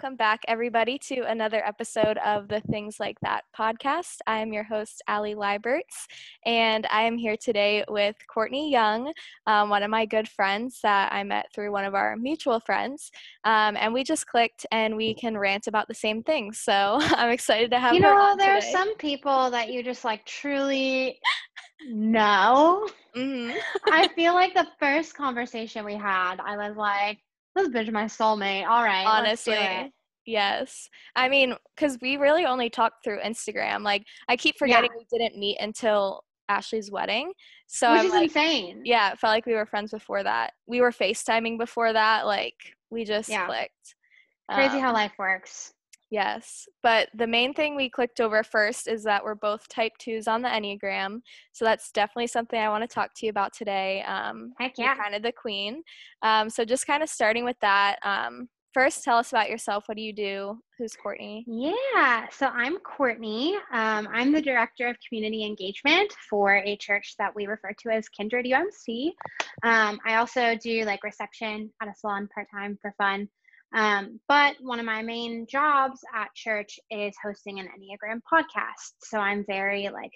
Welcome back, everybody, to another episode of the Things Like That podcast. I am your host, Ali Leiberts, and I am here today with Courtney Young, um, one of my good friends that I met through one of our mutual friends. Um, and we just clicked and we can rant about the same things. So I'm excited to have you know, there are some people that you just like truly know. Mhm. I feel like the first conversation we had, I was like, this bitch my soulmate. All right. honestly it." yes i mean because we really only talked through instagram like i keep forgetting we didn't meet until ashley's wedding so Which i'm is like insane. yeah it felt like we were friends before that we were facetiming before that like we just Yeah. clicked Crazy Um, how life works. Yes but the main thing we clicked over first is that we're both type twos on the enneagram so that's definitely something i want to talk to you about today um, Heck you're yeah. kind of the queen um, so just kind of starting with that um, first tell us about yourself what do you do who's courtney Yeah, so I'm Courtney. Um, I'm the director of community engagement for a church that we refer to as Kindred UMC. Um, I also do like reception at a salon part time for fun. Um, but one of my main jobs at church is hosting an Enneagram podcast. So I'm very like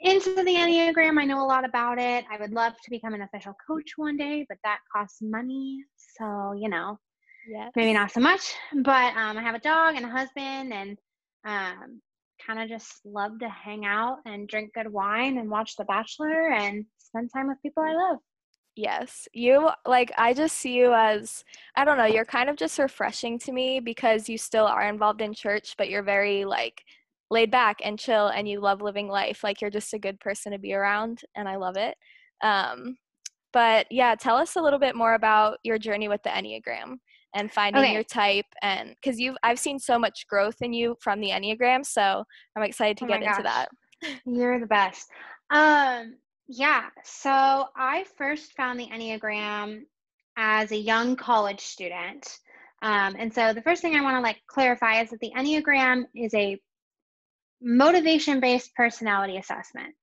into the Enneagram. I know a lot about it. I would love to become an official coach one day, but that costs money. So, you know, yes maybe not so much but um, i have a dog and a husband and um, kind of just love to hang out and drink good wine and watch the bachelor and spend time with people i love Yes, you like I just see you as I don't know, you're kind of just refreshing to me because you still are involved in church, but you're very like laid back and chill and you love living life. Like you're just a good person to be around and I love it. Um but yeah, tell us a little bit more about your journey with the Enneagram and finding Okay. your type and cuz you've I've seen so much growth in you from the Enneagram, so I'm excited to Oh get into that. you're the best um yeah so i first found the enneagram as a young college student um, and so the first thing i want to like clarify is that the enneagram is a motivation based personality assessment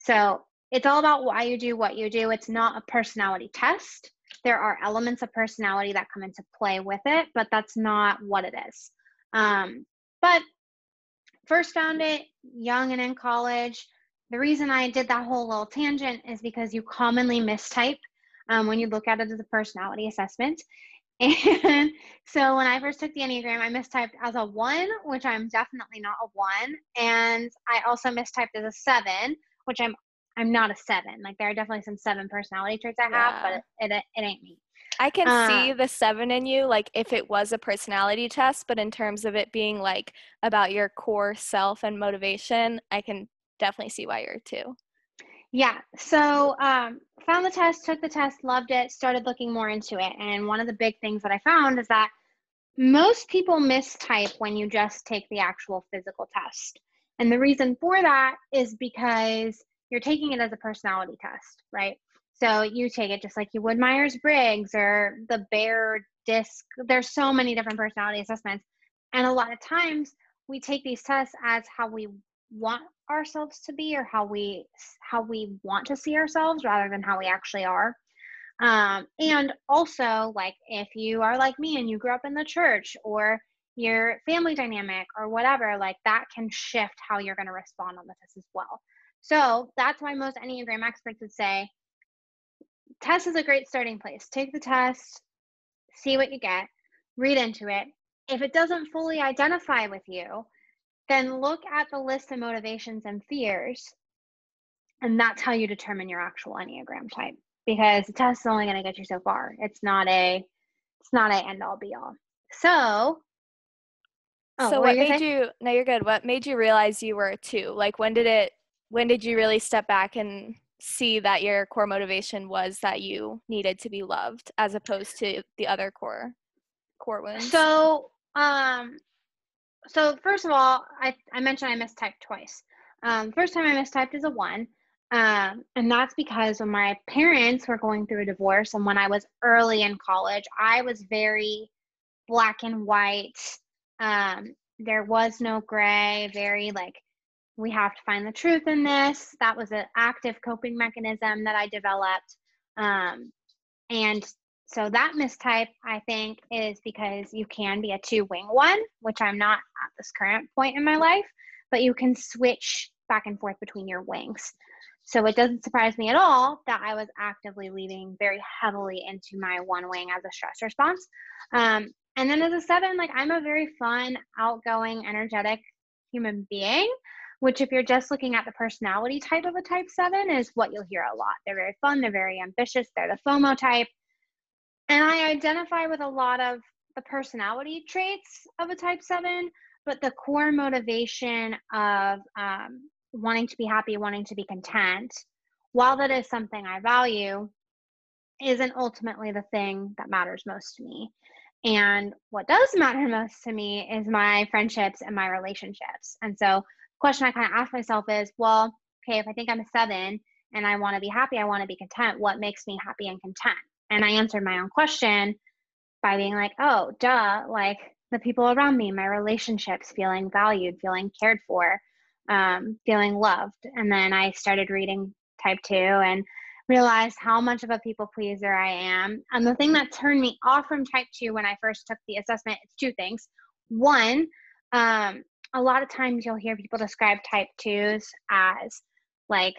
So it's all about why you do what you do. It's not a personality test. There are elements of personality that come into play with it, but that's not what it is. Um, but first found it young and in college. The reason I did that whole little tangent is because you commonly mistype um, when you look at it as a personality assessment. And so when I first took the Enneagram, I mistyped as a one, which I'm definitely not a one. And I also mistyped as a seven, which I'm I'm not a seven. Like there are definitely some seven personality traits I have, but it, it, it ain't me. I can see Uh, the seven in you, like if it was a personality test, but in terms of it being like about your core self and motivation, I can definitely see why you're a two. Yeah. So um, found the test, took the test, loved it, started looking more into it. And one of the big things that I found is that most people mistype when you just take the actual physical test. And the reason for that is because you're taking it as a personality test, right? So you take it just like you would Myers Briggs or the Bear Disc. There's so many different personality assessments. And a lot of times we take these tests as how we want ourselves to be or how we how we want to see ourselves rather than how we actually are. Um, and also like if you are like me and you grew up in the church or your family dynamic or whatever like that can shift how you're going to respond on test as well. So that's why most enneagram experts would say test is a great starting place. Take the test see what you get read into it. If it doesn't fully identify with you then look at the list of motivations and fears and that's how you determine your actual enneagram type because the test is only going to get you so far it's not a it's not a end all be all so oh, so what what were you gonna made say? you no, you're good. What made you realize you were a two? Like when did it when did you really step back and see that your core motivation was that you needed to be loved as opposed to the other core core wounds? so um so first of all i i mentioned i mistyped twice. Um first time i mistyped is a one um and that's because when my parents were going through a divorce and when i was early in college i was very black and white. Um there was no gray very like we have to find the truth in this. That was an active coping mechanism that i developed. Um and so that mistype, I think, is because you can be a two wing one, which I'm not at this current point in my life, but you can switch back and forth between your wings. So it doesn't surprise me at all that I was actively leaning very heavily into my one wing as a stress response. Um, and then as a seven, like I'm a very fun, outgoing, energetic human being, which if you're just looking at the personality type of a type seven is what you'll hear a lot. They're very fun, they're very ambitious, they're the FOMO type. And I identify with a lot of the personality traits of a type seven, but the core motivation of um, wanting to be happy, wanting to be content, while that is something I value, isn't ultimately the thing that matters most to me. And what does matter most to me is my friendships and my relationships. And so, the question I kind of ask myself is, well, okay, if I think I'm a seven and I want to be happy, I want to be content, what makes me happy and content? And I answered my own question by being like, oh, duh, like the people around me, my relationships, feeling valued, feeling cared for, um, feeling loved. And then I started reading type two and realized how much of a people pleaser I am. And the thing that turned me off from type two when I first took the assessment, it's two things. One, um, a lot of times you'll hear people describe type twos as like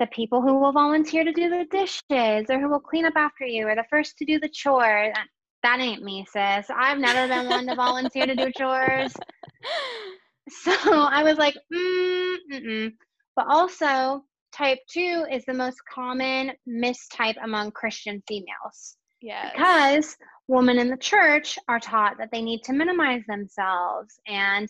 the people who will volunteer to do the dishes or who will clean up after you or the first to do the chore. That, ain't me, sis. I've never been one to volunteer to do chores. So I was like, mm, mm-mm. But also, type 2 is the most common mistype among Christian females. Yeah. Because women in the church are taught that they need to minimize themselves and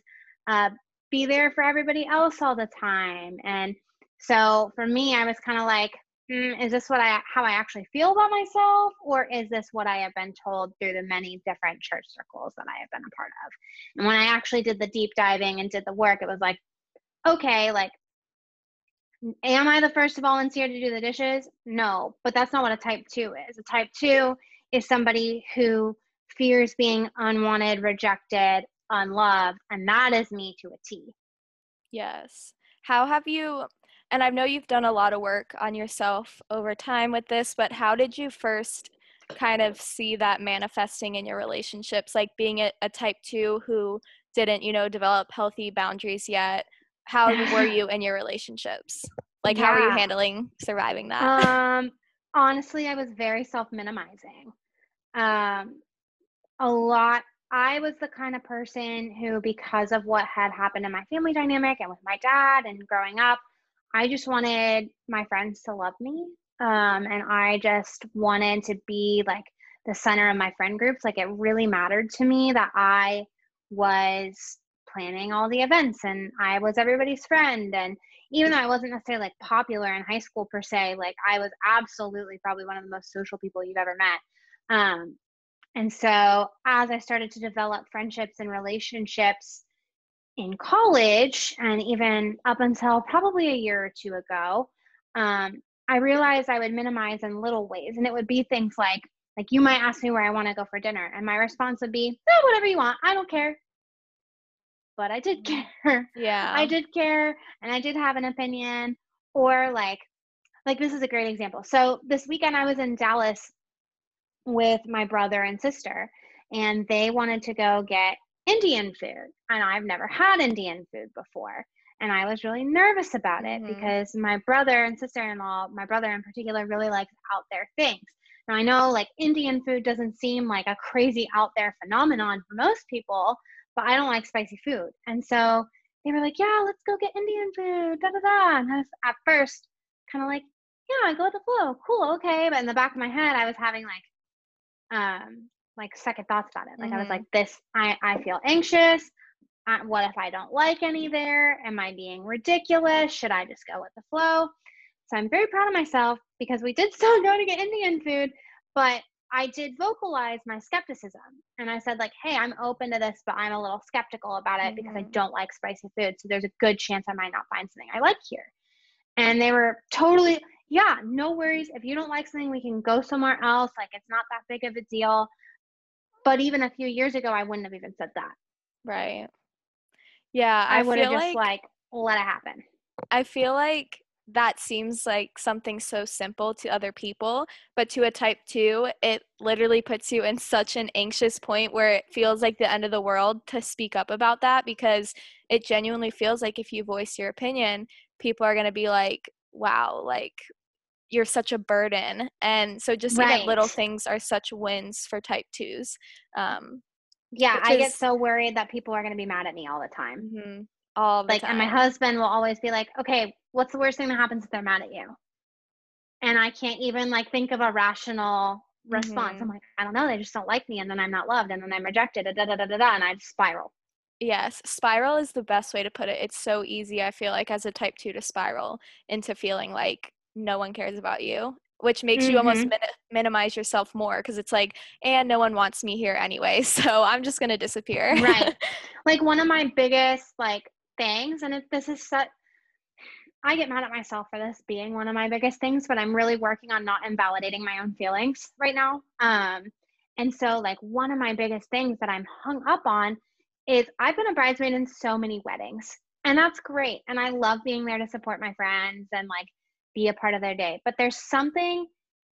uh, be there for everybody else all the time. And so for me, I was kind of like, mm, is this what I how I actually feel about myself, or is this what I have been told through the many different church circles that I have been a part of? And when I actually did the deep diving and did the work, it was like, okay, like, am I the first to volunteer to do the dishes? No, but that's not what a type two is. A type two is somebody who fears being unwanted, rejected, unloved, and that is me to a T. Yes. How have you and I know you've done a lot of work on yourself over time with this, but how did you first kind of see that manifesting in your relationships? Like being a, a type two who didn't, you know, develop healthy boundaries yet. How were you in your relationships? Like, yeah. how were you handling surviving that? Um, honestly, I was very self minimizing. Um, a lot I was the kind of person who, because of what had happened in my family dynamic and with my dad and growing up, I just wanted my friends to love me. Um, and I just wanted to be like the center of my friend groups. Like it really mattered to me that I was planning all the events and I was everybody's friend. And even though I wasn't necessarily like popular in high school per se, like I was absolutely probably one of the most social people you've ever met. Um, and so as I started to develop friendships and relationships, in college and even up until probably a year or two ago, um, I realized I would minimize in little ways. And it would be things like, like you might ask me where I want to go for dinner. And my response would be, oh, whatever you want. I don't care. But I did mm. care. Yeah. I did care and I did have an opinion. Or like, like this is a great example. So this weekend I was in Dallas with my brother and sister and they wanted to go get Indian food. And I've never had Indian food before. And I was really nervous about it mm-hmm. because my brother and sister in law, my brother in particular, really likes out there things. Now, I know like Indian food doesn't seem like a crazy out there phenomenon for most people, but I don't like spicy food. And so they were like, yeah, let's go get Indian food, da da da. And I was at first kind of like, yeah, go with the flow, cool, okay. But in the back of my head, I was having like, um, like second thoughts about it. Like mm-hmm. I was mm-hmm. like, this, I, I feel anxious. I, what if I don't like any there? Am I being ridiculous? Should I just go with the flow? So I'm very proud of myself because we did still go to get Indian food, but I did vocalize my skepticism. And I said, like, hey, I'm open to this, but I'm a little skeptical about it mm-hmm. because I mm-hmm. don't like spicy food. So there's a good chance I might not find something I like here. And they were totally, yeah, no worries. If you don't like something, we can go somewhere else. Like, it's not that big of a deal. But even a few years ago, I wouldn't have even said that. Right. Yeah, I, I would have just like, like let it happen. I feel like that seems like something so simple to other people, but to a type 2, it literally puts you in such an anxious point where it feels like the end of the world to speak up about that because it genuinely feels like if you voice your opinion, people are going to be like, wow, like you're such a burden. And so just right. little things are such wins for type 2s. Um, yeah, I is, get so worried that people are going to be mad at me all the time. Mm-hmm. All like, time. and my husband will always be like, "Okay, what's the worst thing that happens if they're mad at you?" And I can't even like think of a rational response. Mm-hmm. I'm like, I don't know. They just don't like me, and then I'm not loved, and then I'm rejected, da da da da da, and I spiral. Yes, spiral is the best way to put it. It's so easy. I feel like as a type two to spiral into feeling like no one cares about you which makes mm-hmm. you almost mm-hmm. min- minimize yourself more because it's like and no one wants me here anyway so i'm just going to disappear right like one of my biggest like things and if this is such i get mad at myself for this being one of my biggest things but i'm really working on not invalidating my own feelings right now um and so like one of my biggest things that i'm hung up on is i've been a bridesmaid in so many weddings and that's great and i love being there to support my friends and like be a part of their day. But there's something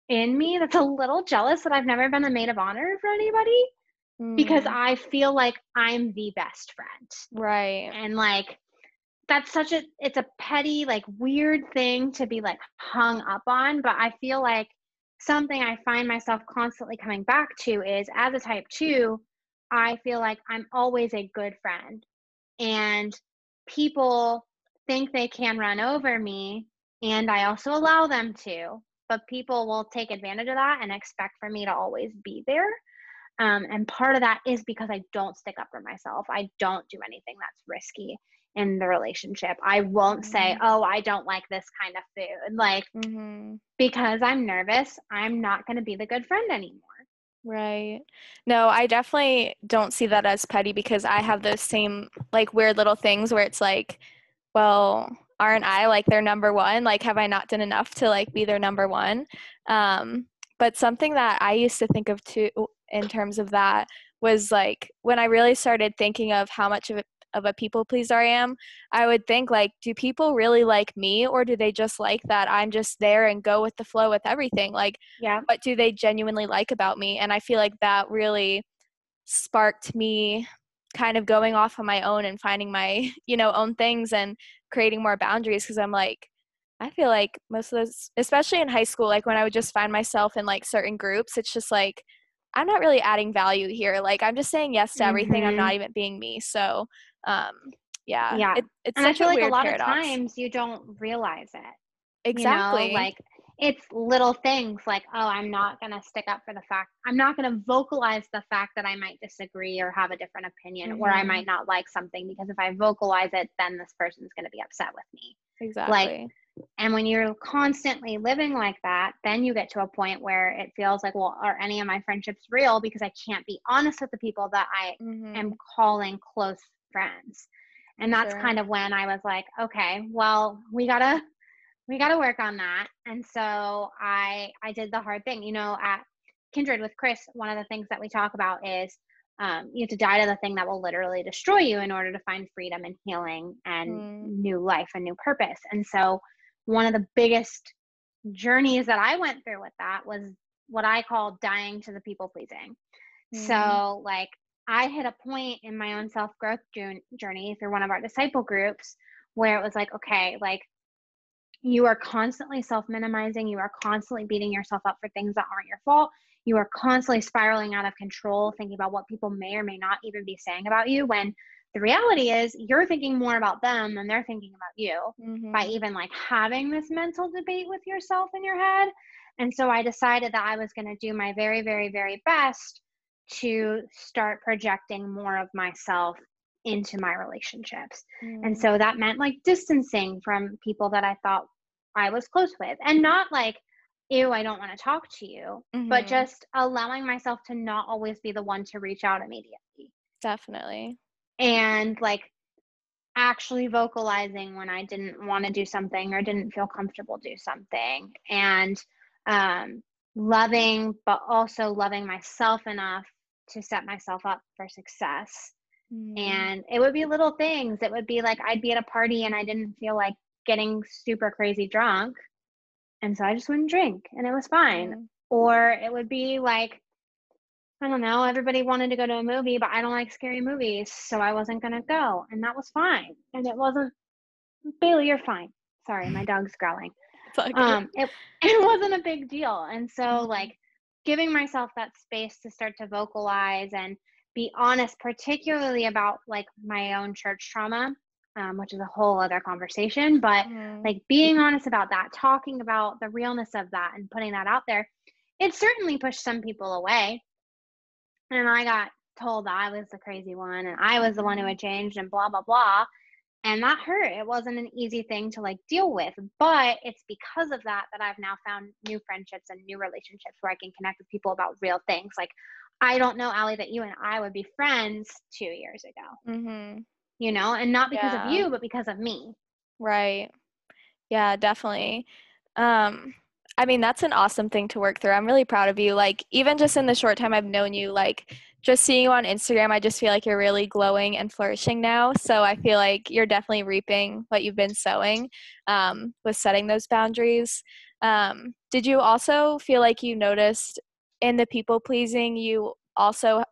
in me that's a little jealous that I've never been a maid of honor for anybody mm. because I feel like I'm the best friend. Right. And like that's such a it's a petty like weird thing to be like hung up on, but I feel like something I find myself constantly coming back to is as a type 2, I feel like I'm always a good friend. And people think they can run over me and I also allow them to, but people will take advantage of that and expect for me to always be there. Um, and part of that is because I don't stick up for myself. I don't do anything that's risky in the relationship. I won't mm-hmm. say, oh, I don't like this kind of food. Like, mm-hmm. because I'm nervous, I'm not going to be the good friend anymore. Right. No, I definitely don't see that as petty because I have those same like weird little things where it's like, well, aren't I like their number one? Like, have I not done enough to like be their number one? Um, but something that I used to think of too in terms of that was like when I really started thinking of how much of a, of a people pleaser I am, I would think like, do people really like me or do they just like that I'm just there and go with the flow with everything? Like, yeah, what do they genuinely like about me? And I feel like that really sparked me kind of going off on my own and finding my you know own things and creating more boundaries because i'm like i feel like most of those especially in high school like when i would just find myself in like certain groups it's just like i'm not really adding value here like i'm just saying yes to everything mm-hmm. i'm not even being me so um yeah yeah it, it's and i feel like a lot paradox. of times you don't realize it exactly you know? like it's little things like oh i'm not going to stick up for the fact i'm not going to vocalize the fact that i might disagree or have a different opinion mm-hmm. or i might not like something because if i vocalize it then this person's going to be upset with me exactly like and when you're constantly living like that then you get to a point where it feels like well are any of my friendships real because i can't be honest with the people that i mm-hmm. am calling close friends and that's sure. kind of when i was like okay well we gotta we got to work on that and so i i did the hard thing you know at kindred with chris one of the things that we talk about is um, you have to die to the thing that will literally destroy you in order to find freedom and healing and mm. new life and new purpose and so one of the biggest journeys that i went through with that was what i call dying to the people pleasing mm. so like i hit a point in my own self growth journey through one of our disciple groups where it was like okay like you are constantly self minimizing. You are constantly beating yourself up for things that aren't your fault. You are constantly spiraling out of control, thinking about what people may or may not even be saying about you. When the reality is, you're thinking more about them than they're thinking about you mm-hmm. by even like having this mental debate with yourself in your head. And so I decided that I was going to do my very, very, very best to start projecting more of myself into my relationships. Mm. And so that meant like distancing from people that I thought I was close with and not like, ew, I don't want to talk to you, mm-hmm. but just allowing myself to not always be the one to reach out immediately. Definitely. And like actually vocalizing when I didn't want to do something or didn't feel comfortable do something and um, loving, but also loving myself enough to set myself up for success. Mm-hmm. And it would be little things. It would be like I'd be at a party and I didn't feel like getting super crazy drunk. And so I just wouldn't drink and it was fine. Mm-hmm. Or it would be like, I don't know, everybody wanted to go to a movie, but I don't like scary movies. So I wasn't going to go. And that was fine. And it wasn't, Bailey, you're fine. Sorry, my dog's growling. Um, it, it wasn't a big deal. And so, mm-hmm. like, giving myself that space to start to vocalize and be honest, particularly about like my own church trauma, um, which is a whole other conversation. But mm. like being honest about that, talking about the realness of that, and putting that out there, it certainly pushed some people away. And I got told I was the crazy one and I was the one who had changed and blah, blah, blah. And that hurt. It wasn't an easy thing to like deal with. But it's because of that that I've now found new friendships and new relationships where I can connect with people about real things. Like I don't know, Allie, that you and I would be friends two years ago. Mm-hmm. You know, and not because yeah. of you, but because of me. Right. Yeah, definitely. Um, I mean, that's an awesome thing to work through. I'm really proud of you. Like, even just in the short time I've known you, like, just seeing you on Instagram, I just feel like you're really glowing and flourishing now. So I feel like you're definitely reaping what you've been sowing um, with setting those boundaries. Um, did you also feel like you noticed in the people pleasing, you also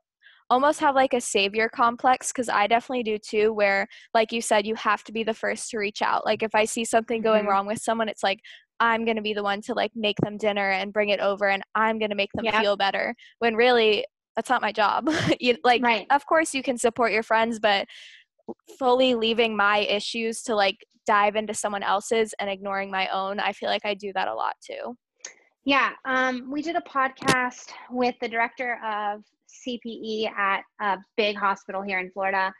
almost have like a savior complex because I definitely do too, where, like you said, you have to be the first to reach out. Like, if I see something going mm-hmm. wrong with someone, it's like, I'm going to be the one to like make them dinner and bring it over and I'm going to make them feel better. When really, that's not my job. you, like, right. of course, you can support your friends, but fully leaving my issues to like dive into someone else's and ignoring my own, I feel like I do that a lot too. Yeah, um, we did a podcast with the director of CPE at a big hospital here in Florida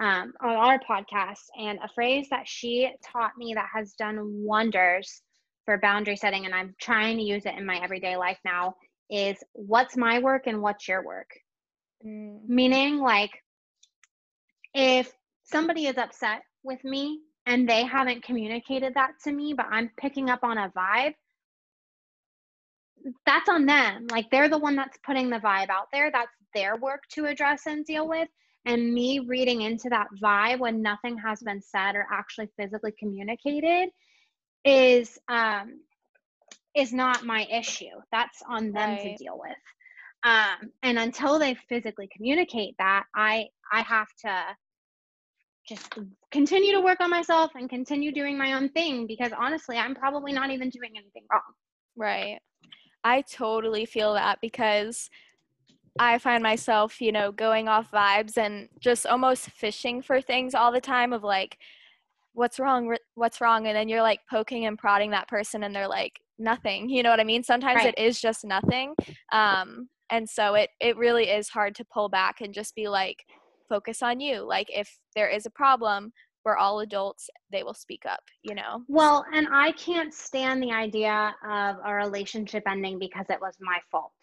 um, on our podcast. And a phrase that she taught me that has done wonders for boundary setting, and I'm trying to use it in my everyday life now, is what's my work and what's your work? Mm. Meaning, like, if somebody is upset with me and they haven't communicated that to me, but I'm picking up on a vibe, that's on them. Like they're the one that's putting the vibe out there. That's their work to address and deal with. And me reading into that vibe when nothing has been said or actually physically communicated is um is not my issue. That's on them right. to deal with. Um, and until they physically communicate that, I I have to just continue to work on myself and continue doing my own thing because honestly, I'm probably not even doing anything wrong. Right. I totally feel that because I find myself, you know, going off vibes and just almost fishing for things all the time of like, what's wrong? What's wrong? And then you're like poking and prodding that person and they're like, nothing. You know what I mean? Sometimes right. it is just nothing. Um, and so it, it really is hard to pull back and just be like, focus on you. Like if there is a problem, we're all adults they will speak up you know well and i can't stand the idea of a relationship ending because it was my fault.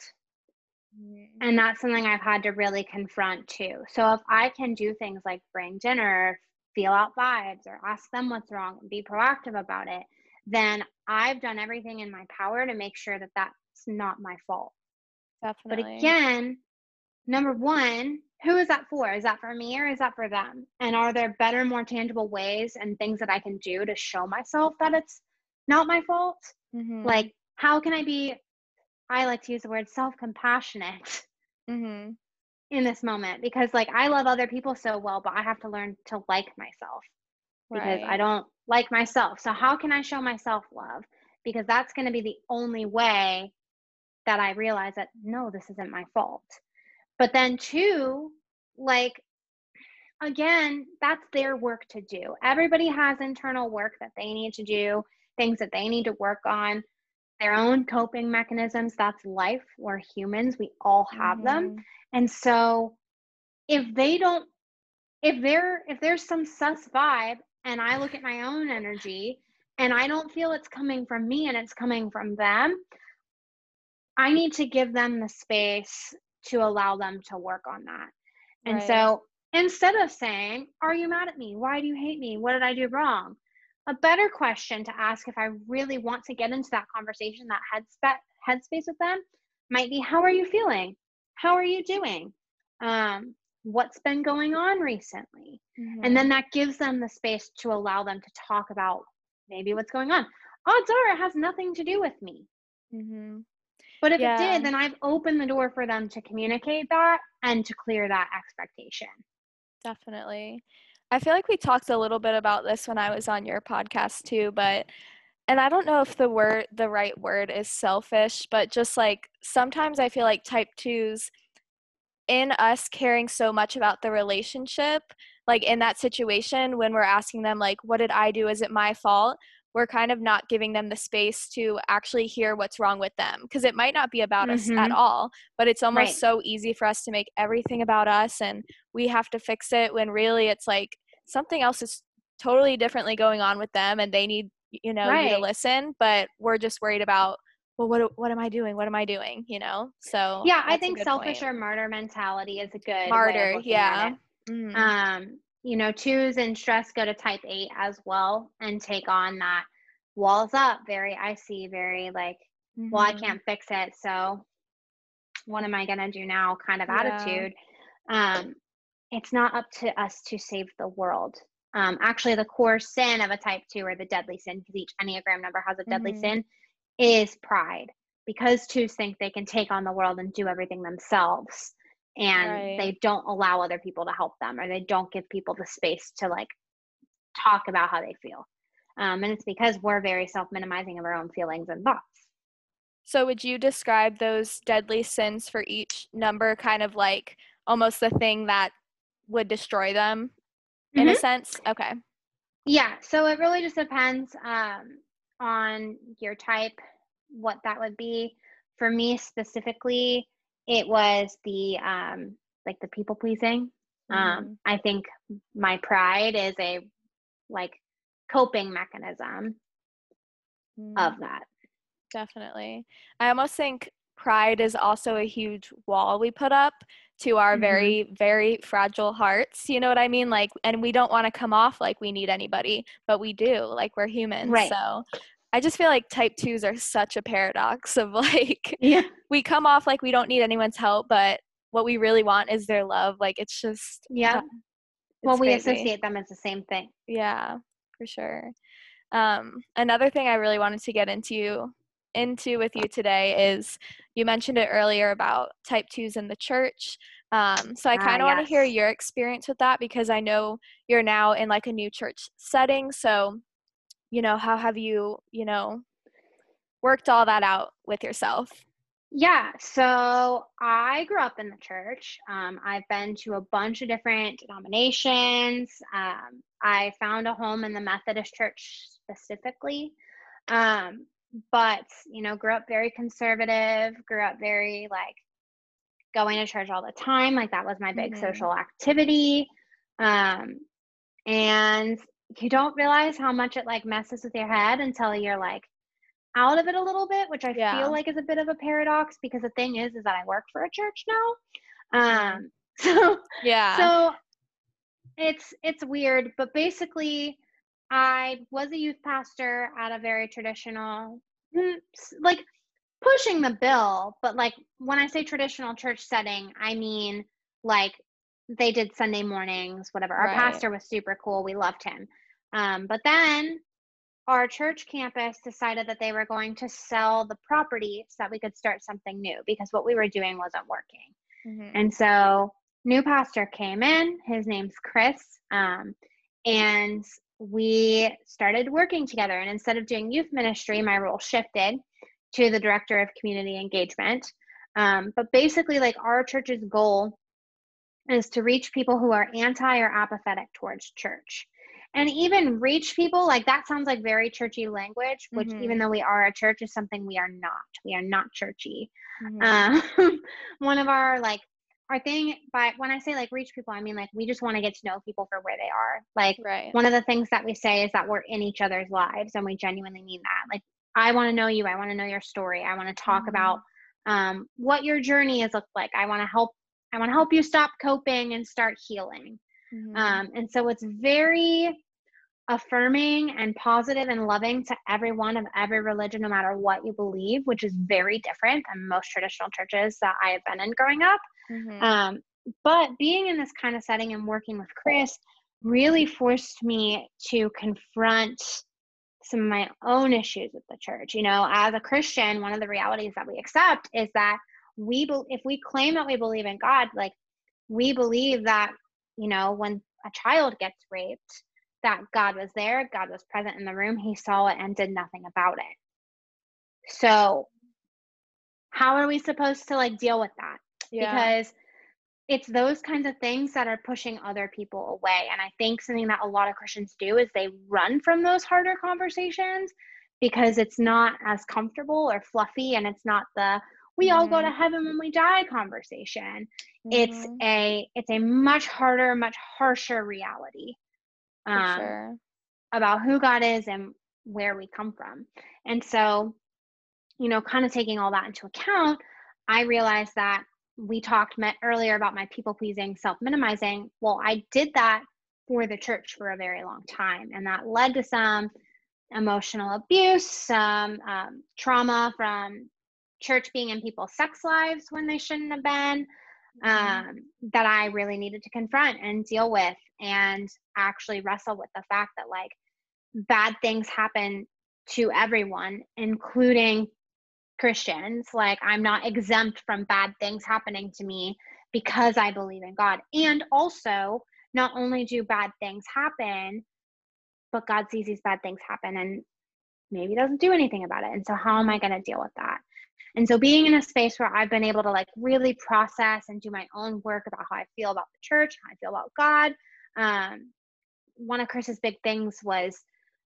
And that's something i've had to really confront too so if i can do things like bring dinner feel out vibes or ask them what's wrong and be proactive about it then i've done everything in my power to make sure that that's not my fault Definitely. but again number one who is that for? Is that for me or is that for them? And are there better, more tangible ways and things that I can do to show myself that it's not my fault? Mm-hmm. Like, how can I be, I like to use the word self compassionate mm-hmm. in this moment? Because, like, I love other people so well, but I have to learn to like myself because right. I don't like myself. So, how can I show myself love? Because that's going to be the only way that I realize that no, this isn't my fault. But then, two, like, again, that's their work to do. Everybody has internal work that they need to do, things that they need to work on, their own coping mechanisms. That's life. We're humans, we all have mm-hmm. them. And so, if they don't, if there if there's some sus vibe and I look at my own energy and I don't feel it's coming from me and it's coming from them, I need to give them the space to allow them to work on that. And right. so instead of saying, Are you mad at me? Why do you hate me? What did I do wrong? A better question to ask if I really want to get into that conversation, that headspace, headspace with them, might be How are you feeling? How are you doing? Um, what's been going on recently? Mm-hmm. And then that gives them the space to allow them to talk about maybe what's going on. Odds are it has nothing to do with me. Mm-hmm. But if Yeah. it did, then I've opened the door for them to communicate that and to clear that expectation. Definitely. I feel like we talked a little bit about this when I was on your podcast too, but and I don't know if the word the right word is selfish, but just like sometimes I feel like type 2s in us caring so much about the relationship, like in that situation when we're asking them like what did I do? Is it my fault? We're kind of not giving them the space to actually hear what's wrong with them because it might not be about us at Mhm. all, but it's almost Right. so easy for us to make everything about us and we have to fix it when really it's like something else is totally differently going on with them and they need you know you to listen but we're just worried about well what what am i doing what am i doing you know so Yeah, I think selfish point. or martyr mentality is a good martyr yeah. Mhm. Um, you know, twos and stress go to type eight as well and take on that walls up, very icy, very like, well, I Mhm. can't fix it, so what am I gonna do now kind of Yeah. attitude. Um, it's not up to us to save the world. Um, actually, the core sin of a type two or the deadly sin, because each Enneagram number has a deadly Mhm. sin, is pride. Because twos think they can take on the world and do everything themselves, and Right. they don't allow other people to help them, or they don't give people the space to like talk about how they feel. Um, and it's because we're very self minimizing of our own feelings and thoughts. so would you describe those deadly sins for each number kind of like almost the thing that would destroy them in a Mhm. sense okay Yeah, so it really just depends um, on your type, what that would be. For me specifically, it was the um, like the people pleasing. Um, Mhm. I think my pride is a like coping mechanism Mm. of that. Definitely. I almost think pride is also a huge wall we put up to our Mhm. very, very fragile hearts. You know what I mean? Like, and we don't want to come off like we need anybody, but we do. Like, we're humans. Right. So I just feel like type twos are such a paradox of like, Yeah. we come off like we don't need anyone's help, but what we really want is their love. Like, it's just, Yeah. uh, Well, we crazy. associate them as the same thing. Yeah, for sure. Um, another thing I really wanted to get into into with you today is you mentioned it earlier about type twos in the church. Um, so I kind of want to hear your experience with that because I know you're now in like a new church setting. So, you know, how have you, you know, worked all that out with yourself? Yeah, so I grew up in the church. Um, I've been to a bunch of different denominations. Um, I found a home in the Methodist church specifically. Um, but, you know, grew up very conservative, grew up very like going to church all the time. Like that was my big Mhm. social activity. Um, and you don't realize how much it like messes with your head until you're like out of it a little bit, which I Yeah. feel like is a bit of a paradox because the thing is, is that I work for a church now. Um, so Yeah. so it's it's weird, but basically, I was a youth pastor at a very traditional, mm, like pushing the bill, but like when I say traditional church setting, I mean like they did Sunday mornings, whatever. Our Right. pastor was super cool. We loved him. Um, but then our church campus decided that they were going to sell the property so that we could start something new because what we were doing wasn't working. Mhm. And so, new pastor came in. His name's Chris. Um, and we started working together. And instead of doing youth ministry, my role shifted to the director of community engagement. Um, but basically, like our church's goal is to reach people who are anti or apathetic towards church. And even reach people, like that sounds like very churchy language, which even Mhm. though we are a church, is something we are not. We are not churchy. Mhm. Um, one of our like our thing but when I say like reach people, I mean like we just want to get to know people for where they are. Like right. one of the things that we say is that we're in each other's lives and we genuinely mean that. Like I want to know you, I want to know your story. I want to talk Mhm. about um, what your journey has looked like. I want to help I want to help you stop coping and start healing. Mhm. Um, and so it's very affirming and positive and loving to everyone of every religion, no matter what you believe, which is very different than most traditional churches that I have been in growing up. Mhm. Um, but being in this kind of setting and working with Chris really forced me to confront some of my own issues with the church. You know, as a Christian, one of the realities that we accept is that we be, if we claim that we believe in God, like we believe that, you know, when a child gets raped, that God was there, God was present in the room, he saw it and did nothing about it. So, how are we supposed to like deal with that? Yeah. Because it's those kinds of things that are pushing other people away. And I think something that a lot of Christians do is they run from those harder conversations because it's not as comfortable or fluffy and it's not the we all go to mm-hmm. heaven when we die conversation. Mm-hmm. It's a it's a much harder, much harsher reality. Um, sure. about who God is and where we come from. And so, you know, kind of taking all that into account, I realized that we talked met earlier about my people pleasing, self minimizing. Well, I did that for the church for a very long time, and that led to some emotional abuse, some um, trauma from church being in people's sex lives when they shouldn't have been. Mm-hmm. Um, that I really needed to confront and deal with, and actually wrestle with the fact that like bad things happen to everyone, including Christians. Like, I'm not exempt from bad things happening to me because I believe in God. And also, not only do bad things happen, but God sees these bad things happen and maybe doesn't do anything about it. And so, how am I going to deal with that? And so, being in a space where I've been able to like really process and do my own work about how I feel about the church, how I feel about God, um, one of Chris's big things was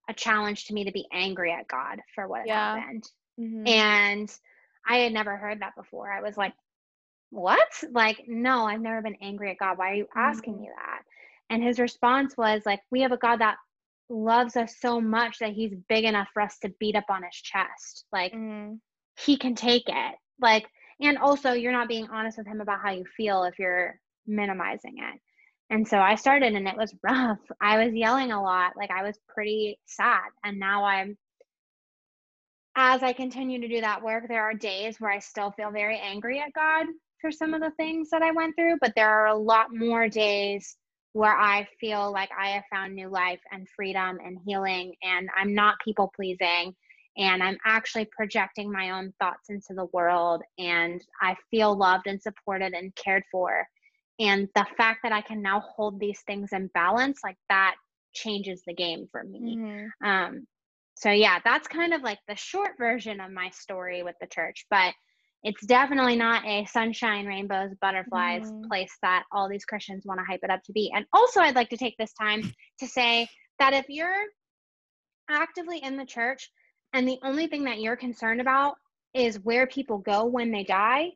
a challenge to me to be angry at God for what yeah. happened. Mm-hmm. And I had never heard that before. I was like, what? Like, no, I've never been angry at God. Why are you asking mm-hmm. me that? And his response was like, we have a God that loves us so much that he's big enough for us to beat up on his chest. Like, mm-hmm. He can take it. Like, and also, you're not being honest with him about how you feel if you're minimizing it. And so I started and it was rough. I was yelling a lot. Like, I was pretty sad. And now I'm as I continue to do that work, there are days where I still feel very angry at God for some of the things that I went through, but there are a lot more days where I feel like I have found new life and freedom and healing, and I'm not people pleasing, and I'm actually projecting my own thoughts into the world, and I feel loved and supported and cared for. And the fact that I can now hold these things in balance, like that changes the game for me. Mm-hmm. Um, so yeah that's kind of like the short version of my story with the church but it's definitely not a sunshine rainbows butterflies mm. place that all these christians want to hype it up to be and also i'd like to take this time to say that if you're actively in the church and the only thing that you're concerned about is where people go when they die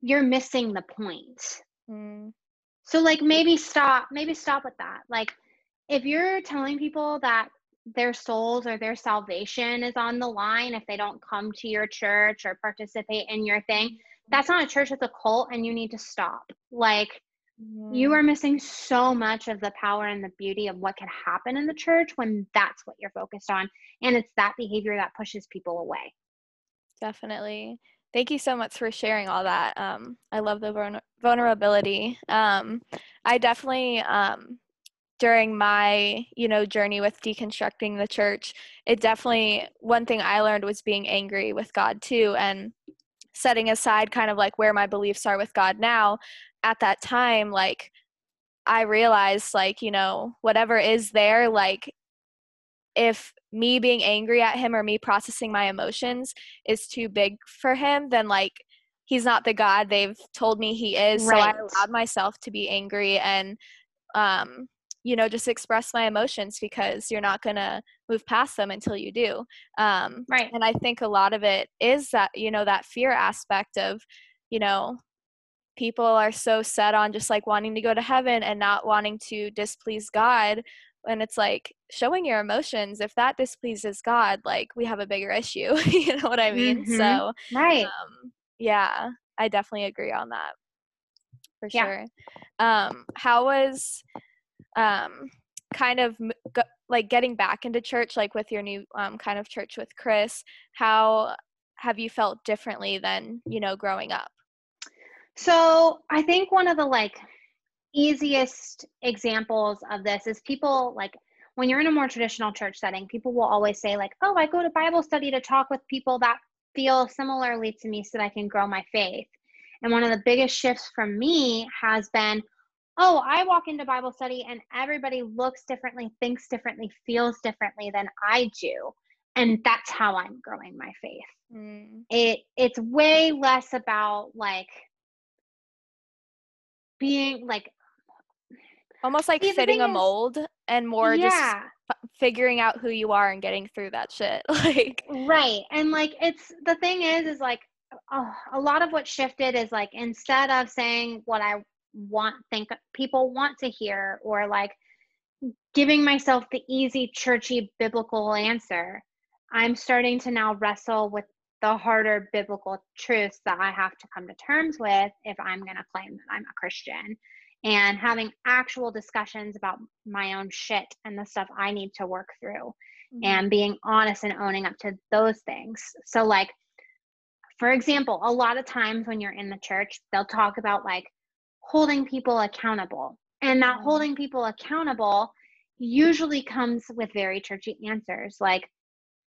you're missing the point mm. so like maybe stop maybe stop with that like if you're telling people that their souls or their salvation is on the line if they don't come to your church or participate in your thing. That's not a church, it's a cult, and you need to stop. Like, mm-hmm. you are missing so much of the power and the beauty of what can happen in the church when that's what you're focused on. And it's that behavior that pushes people away. Definitely. Thank you so much for sharing all that. Um, I love the vulnerability. Um, I definitely um, during my you know journey with deconstructing the church it definitely one thing i learned was being angry with god too and setting aside kind of like where my beliefs are with god now at that time like i realized like you know whatever is there like if me being angry at him or me processing my emotions is too big for him then like he's not the god they've told me he is. Right. so i allowed myself to be angry and um you know just express my emotions because you're not going to move past them until you do. Um, right. and i think a lot of it is that you know that fear aspect of you know people are so set on just like wanting to go to heaven and not wanting to displease god and it's like showing your emotions if that displeases god like we have a bigger issue you know what i mean mm-hmm. so right um, yeah i definitely agree on that for yeah. sure um how was um, kind of like getting back into church, like with your new um, kind of church with Chris, how have you felt differently than, you know, growing up? So I think one of the like easiest examples of this is people like when you're in a more traditional church setting, people will always say, like, oh, I go to Bible study to talk with people that feel similarly to me so that I can grow my faith. And one of the biggest shifts for me has been, oh, I walk into Bible study and everybody looks differently, thinks differently, feels differently than I do. And that's how I'm growing my faith. Mm. It it's way less about like being like almost like fitting a mold is, and more yeah. just figuring out who you are and getting through that shit like right and like it's the thing is is like oh, a lot of what shifted is like instead of saying what i want think people want to hear or like giving myself the easy churchy biblical answer i'm starting to now wrestle with the harder biblical truths that i have to come to terms with if i'm going to claim that i'm a christian and having actual discussions about my own shit and the stuff i need to work through mm-hmm. and being honest and owning up to those things so like for example a lot of times when you're in the church they'll talk about like holding people accountable. And that mm-hmm. holding people accountable usually comes with very churchy answers like,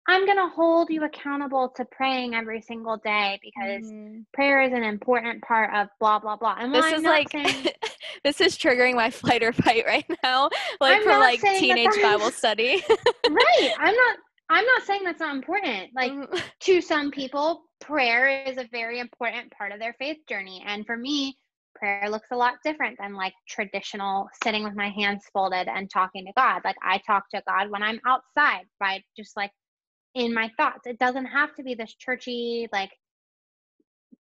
I'm going to hold you accountable to praying every single day because mm-hmm. prayer is an important part of blah, blah, blah. And this is like, saying, this is triggering my flight or fight right now, like I'm from like teenage Bible study. right. I'm not, I'm not saying that's not important. Like mm-hmm. to some people, prayer is a very important part of their faith journey. And for me, prayer looks a lot different than like traditional sitting with my hands folded and talking to God. Like I talk to God when I'm outside, right? Just like in my thoughts. It doesn't have to be this churchy, like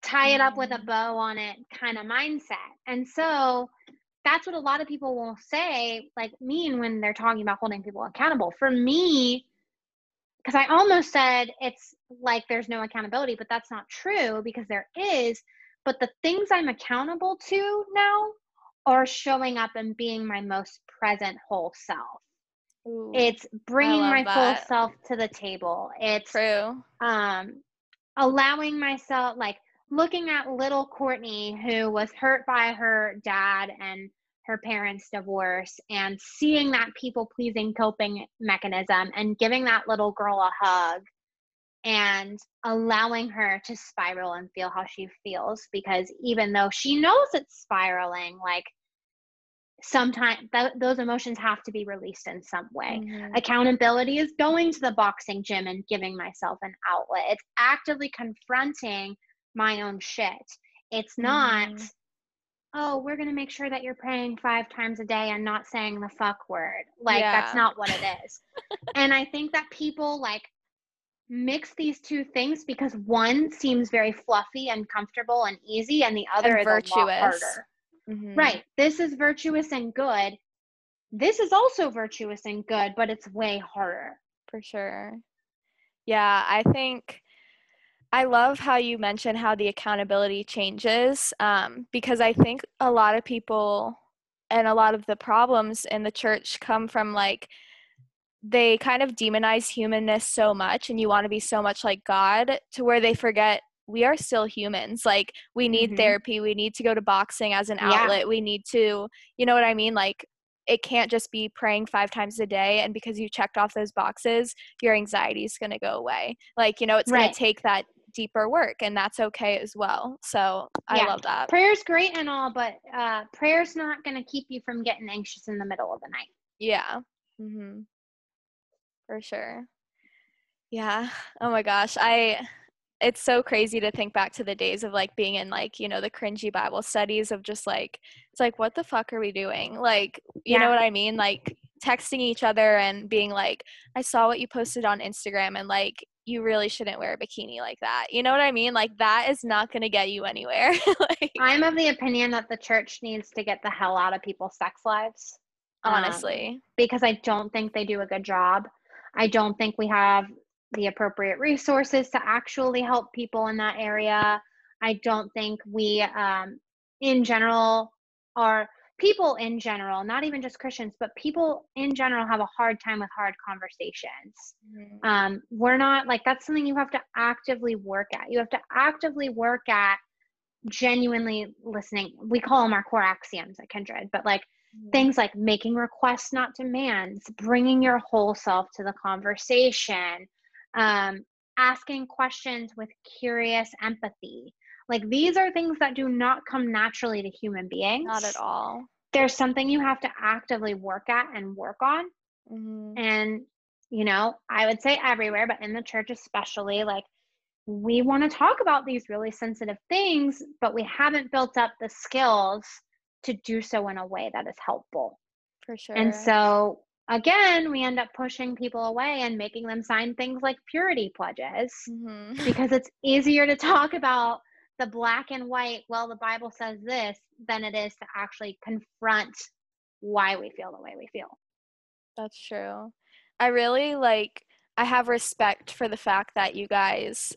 tie it up with a mm. bow on it kind of mindset. And so that's what a lot of people will say, like mean when they're talking about holding people accountable. For me, because I almost said it's like there's no accountability, but that's not true because there is. But the things I'm accountable to now are showing up and being my most present whole self. Ooh, it's bringing my that. full self to the table. It's true. Um, allowing myself, like looking at little Courtney, who was hurt by her dad and her parents' divorce, and seeing that people pleasing coping mechanism and giving that little girl a hug and allowing her to spiral and feel how she feels because even though she knows it's spiraling like sometimes th- those emotions have to be released in some way mm-hmm. accountability is going to the boxing gym and giving myself an outlet it's actively confronting my own shit it's not mm-hmm. oh we're going to make sure that you're praying five times a day and not saying the fuck word like yeah. that's not what it is and i think that people like mix these two things because one seems very fluffy and comfortable and easy and the other and is virtuous. a lot harder. Mm-hmm. Right. This is virtuous and good. This is also virtuous and good, but it's way harder. For sure. Yeah, I think I love how you mentioned how the accountability changes um, because I think a lot of people and a lot of the problems in the church come from like they kind of demonize humanness so much and you want to be so much like God to where they forget we are still humans. Like we need mm-hmm. therapy, we need to go to boxing as an outlet. Yeah. We need to, you know what I mean? Like it can't just be praying five times a day and because you checked off those boxes, your anxiety is going to go away. Like, you know, it's right. going to take that deeper work and that's okay as well. So I yeah. love that. Prayer's great and all, but uh prayer's not going to keep you from getting anxious in the middle of the night. Yeah. Mhm for sure. Yeah. Oh my gosh. I it's so crazy to think back to the days of like being in like, you know, the cringy Bible studies of just like it's like what the fuck are we doing? Like, you yeah. know what I mean? Like texting each other and being like, I saw what you posted on Instagram and like you really shouldn't wear a bikini like that. You know what I mean? Like that is not going to get you anywhere. like, I'm of the opinion that the church needs to get the hell out of people's sex lives. Honestly, um, because I don't think they do a good job. I don't think we have the appropriate resources to actually help people in that area. I don't think we, um, in general, are people in general, not even just Christians, but people in general have a hard time with hard conversations. Mm-hmm. Um, we're not like that's something you have to actively work at. You have to actively work at genuinely listening. We call them our core axioms at Kindred, but like Mm-hmm. Things like making requests, not demands, bringing your whole self to the conversation, um, asking questions with curious empathy. Like these are things that do not come naturally to human beings. Not at all. There's something you have to actively work at and work on. Mm-hmm. And, you know, I would say everywhere, but in the church especially, like we want to talk about these really sensitive things, but we haven't built up the skills to do so in a way that is helpful. For sure. And so again, we end up pushing people away and making them sign things like purity pledges mm-hmm. because it's easier to talk about the black and white, well, the Bible says this, than it is to actually confront why we feel the way we feel. That's true. I really like, I have respect for the fact that you guys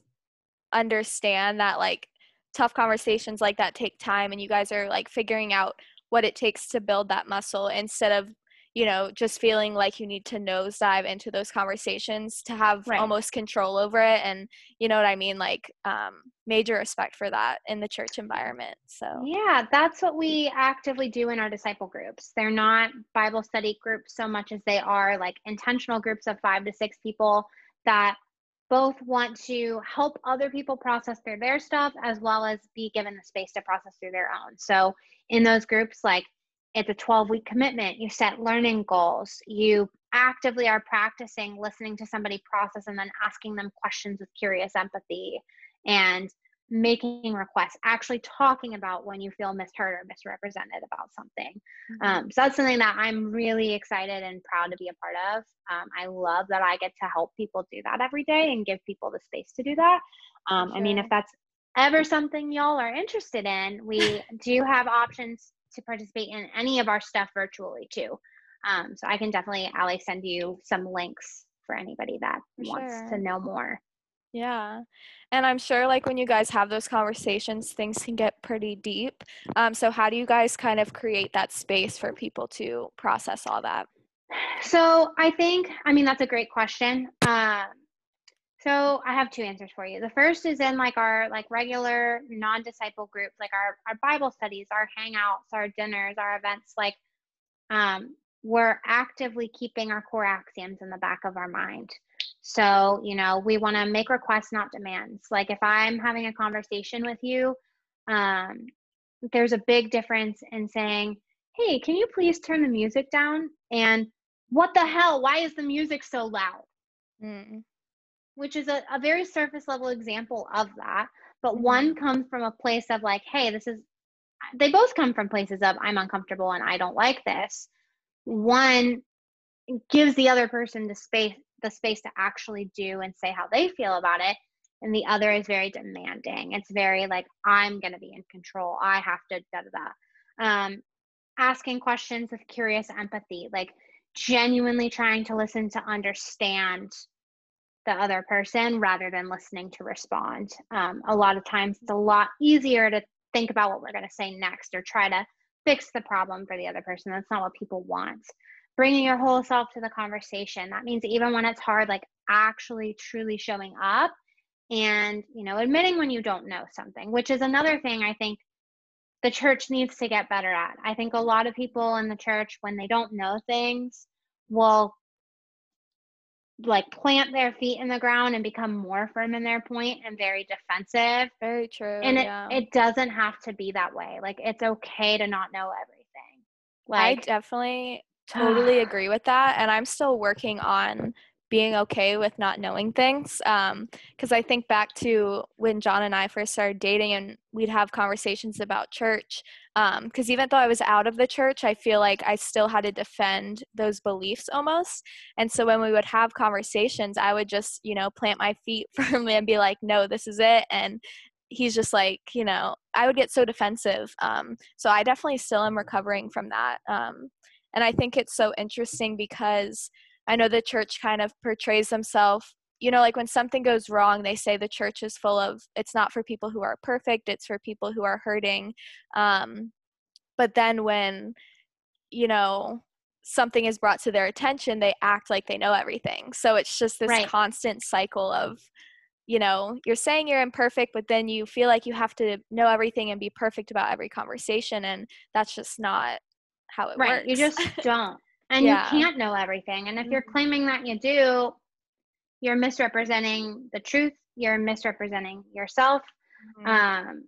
understand that like tough conversations like that take time and you guys are like figuring out what it takes to build that muscle instead of you know just feeling like you need to nosedive into those conversations to have right. almost control over it and you know what i mean? Like um, major respect for that in the church environment so. Yeah that's what we actively do in our disciple groups. They're not bible study groups so much as they are like intentional groups of five to six people that both want to help other people process through their stuff as well as be given the space to process through their own. So in those groups like it's a 12 week commitment. You set learning goals. You actively are practicing listening to somebody process and then asking them questions with curious empathy and making requests, actually talking about when you feel misheard or misrepresented about something. Mm-hmm. Um, so that's something that I'm really excited and proud to be a part of. Um, I love that I get to help people do that every day and give people the space to do that. Um, sure. I mean, if that's ever something y'all are interested in, we do have options to participate in any of our stuff virtually too. Um, so I can definitely, Ali, send you some links for anybody that for wants sure. to know more. Yeah. And I'm sure, like, when you guys have those conversations, things can get pretty deep. Um, so, how do you guys kind of create that space for people to process all that? So, I think, I mean, that's a great question. Um, so I have two answers for you. The first is in like our like regular non-disciple groups, like our our Bible studies, our hangouts, our dinners, our events, like um we're actively keeping our core axioms in the back of our mind. So, you know, we want to make requests, not demands. Like if I'm having a conversation with you, um, there's a big difference in saying, Hey, can you please turn the music down? And what the hell? Why is the music so loud? Mm which is a, a very surface level example of that. But mm-hmm. one comes from a place of like, hey, this is, they both come from places of I'm uncomfortable and I don't like this. One gives the other person the space, the space to actually do and say how they feel about it. And the other is very demanding. It's very like, I'm going to be in control. I have to, da da da. Um, asking questions with curious empathy, like genuinely trying to listen to understand the other person rather than listening to respond. Um, a lot of times it's a lot easier to think about what we're going to say next or try to fix the problem for the other person. That's not what people want. Bringing your whole self to the conversation. That means even when it's hard, like actually truly showing up and, you know, admitting when you don't know something, which is another thing I think the church needs to get better at. I think a lot of people in the church, when they don't know things, will like plant their feet in the ground and become more firm in their point and very defensive. Very true. And it, yeah. it doesn't have to be that way. Like it's okay to not know everything. Like I definitely totally agree with that. And I'm still working on being okay with not knowing things. Because um, I think back to when John and I first started dating, and we'd have conversations about church. Because um, even though I was out of the church, I feel like I still had to defend those beliefs almost. And so when we would have conversations, I would just, you know, plant my feet firmly and be like, no, this is it. And he's just like, you know, I would get so defensive. Um, so I definitely still am recovering from that. Um, and I think it's so interesting because I know the church kind of portrays themselves, you know, like when something goes wrong, they say the church is full of, it's not for people who are perfect, it's for people who are hurting. Um, but then when, you know, something is brought to their attention, they act like they know everything. So it's just this right. constant cycle of, you know, you're saying you're imperfect, but then you feel like you have to know everything and be perfect about every conversation. And that's just not how it right. works. You just don't. And Yeah. you can't know everything. And if you're Mhm. claiming that you do, you're misrepresenting the truth. You're misrepresenting yourself. Mhm. Um,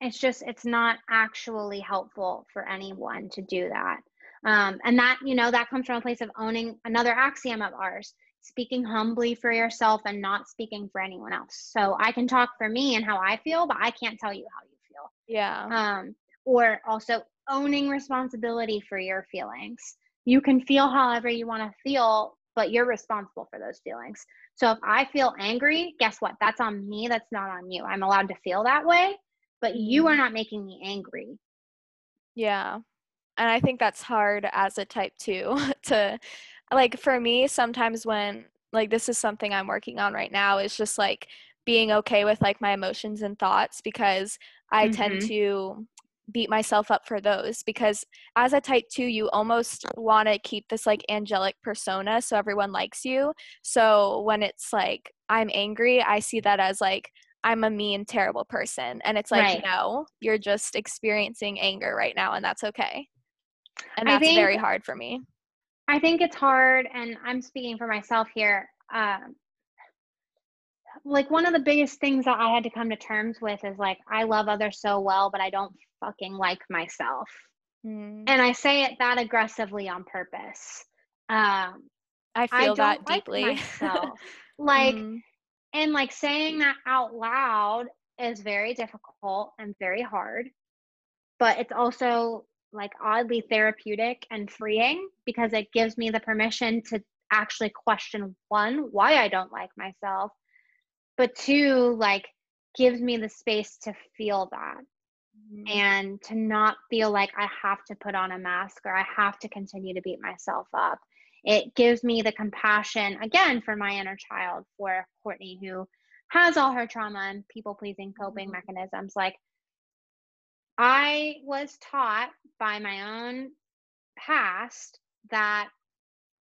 it's just, it's not actually helpful for anyone to do that. Um, and that, you know, that comes from a place of owning another axiom of ours speaking humbly for yourself and not speaking for anyone else. So I can talk for me and how I feel, but I can't tell you how you feel. yeah. um, or also owning responsibility for your feelings. You can feel however you want to feel, but you're responsible for those feelings. So if I feel angry, guess what? That's on me. That's not on you. I'm allowed to feel that way, but you Mm. are not making me angry. Yeah. And I think that's hard as a type 2 to like for me sometimes when like this is something I'm working on right now is just like being okay with like my emotions and thoughts because I tend Mhm. to beat myself up for those because as a type 2 you almost want to keep this like angelic persona so everyone likes you. So when it's like I'm angry, I see that as like I'm a mean terrible person and it's like Right. no, you're just experiencing anger right now and that's okay. And that's think- very hard for me. I think it's hard, and I'm speaking for myself here. Um, like one of the biggest things that I had to come to terms with is like I love others so well, but I don't fucking like myself. Mm. and I say it that aggressively on purpose. Um, I I feel don't that like deeply. myself. like, Mm. and like saying that out loud is very difficult and very hard, but it's also like oddly therapeutic and freeing because it gives me the permission to actually question one, why I don't like myself, but two, like gives me the space to feel that Mhm. and to not feel like I have to put on a mask or I have to continue to beat myself up. It gives me the compassion again for my inner child, for Courtney, who has all her trauma and people pleasing coping Mhm. mechanisms. Like, I was taught by my own past that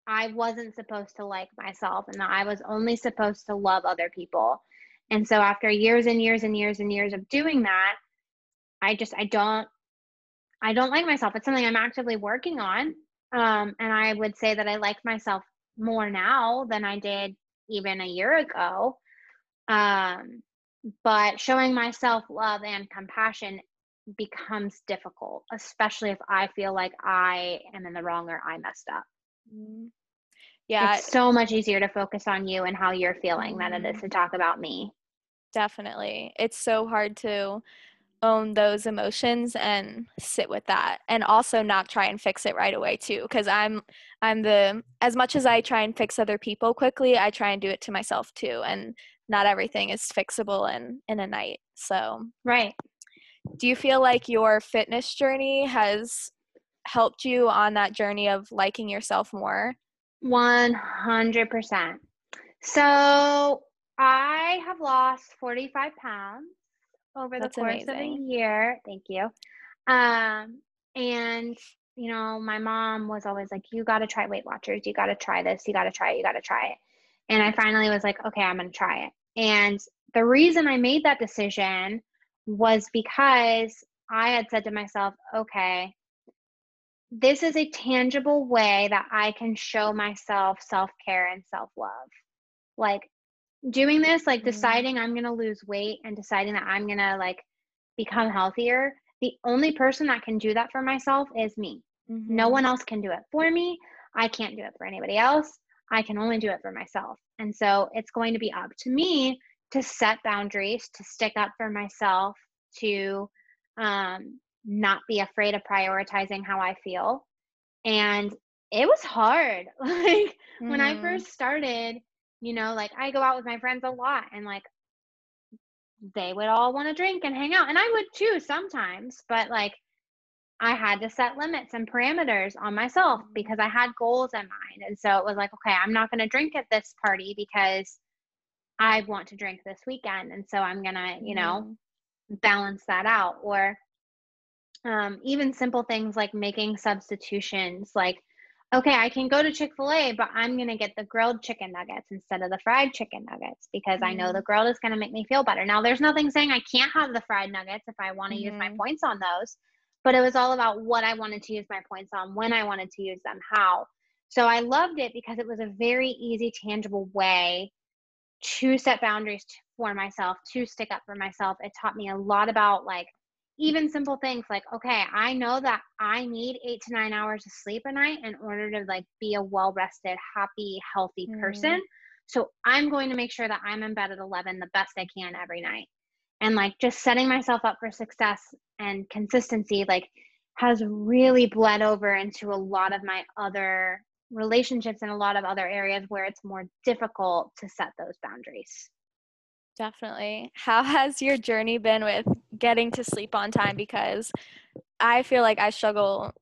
I wasn't supposed to like myself and that I was only supposed to love other people. And so, after years and years and years and years of doing that, I just I don't I don't like myself. It's something I'm actively working on. Um, and I would say that I like myself more now than I did even a year ago. Um, but showing myself love and compassion becomes difficult, especially if I feel like I am in the wrong or I messed up. Mm. Yeah, It's so much easier to focus on you and how you're feeling than it is Mhm. to talk about me. Definitely. It's so hard to own those emotions and sit with that and also not try and fix it right away too because I'm I'm the as much as I try and fix other people quickly, I try and do it to myself too and not everything is fixable in in a night. So, Right. do you feel like your fitness journey has helped you on that journey of liking yourself more? 100%. So I have lost 45 pounds over That's the course of a year. Thank you. Um, and, you know, my mom was always like, you got to try Weight Watchers. You got to try this. You got to try it. You got to try it. And I finally was like, okay, I'm going to try it. And the reason I made that decision was because I had said to myself, okay, this is a tangible way that I can show myself self care and self love. Like doing this, like Mhm. deciding I'm going to lose weight and deciding that I'm going to like become healthier. The only person that can do that for myself is me. No Mhm. one else can do it for me. I can't do it for anybody else. I can only do it for myself. And so it's going to be up to me to set boundaries, to stick up for myself, to um, not be afraid of prioritizing how I feel. And it was hard. Like when I Mhm. first started, you know, like I go out with my friends a lot and like they would all want to drink and hang out. And I would too sometimes, but like I had to set limits and parameters on myself Mhm. because I had goals in mind. And so it was like, okay, I'm not going to drink at this party because I want to drink this weekend. And so I'm going to, you know, Mhm. balance that out. Or um, even simple things like making substitutions, like, okay, I can go to Chick fil A, but I'm going to get the grilled chicken nuggets instead of the fried chicken nuggets because I know the grilled is going to make me feel better. Now, there's nothing saying I can't have the fried nuggets if I want to use my Mhm. points on those, but it was all about what I wanted to use my points on, when I wanted to use them, how. So I loved it because it was a very easy, tangible way to set boundaries for myself, to stick up for myself. It taught me a lot about like even simple things like, okay, I know that I need eight to nine hours of sleep a night in order to like be a well rested, happy, healthy person. Mm. So I'm going to make sure that I'm in bed at 11 the best I can every night. And like just setting myself up for success and consistency, like has really bled over into a lot of my other relationships and a lot of other areas where it's more difficult to set those boundaries. Definitely. How has your journey been with getting to sleep on time? Because I feel like I struggle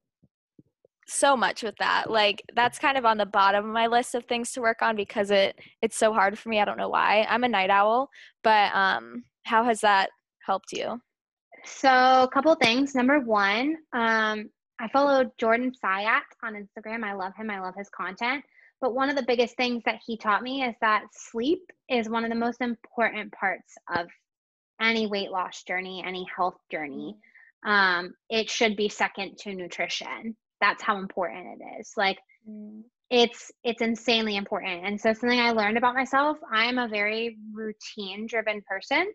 so much with that. Like that's kind of on the bottom of my list of things to work on because it it's so hard for me. I don't know why. I'm a night owl, but um how has that helped you? So, a couple things. Number one, um, I follow Jordan Syatt on Instagram. I love him. I love his content. But one of the biggest things that he taught me is that sleep is one of the most important parts of any weight loss journey, any health journey. Um, it should be second to nutrition. That's how important it is. Like mm. it's it's insanely important. And so something I learned about myself, I am a very routine driven person.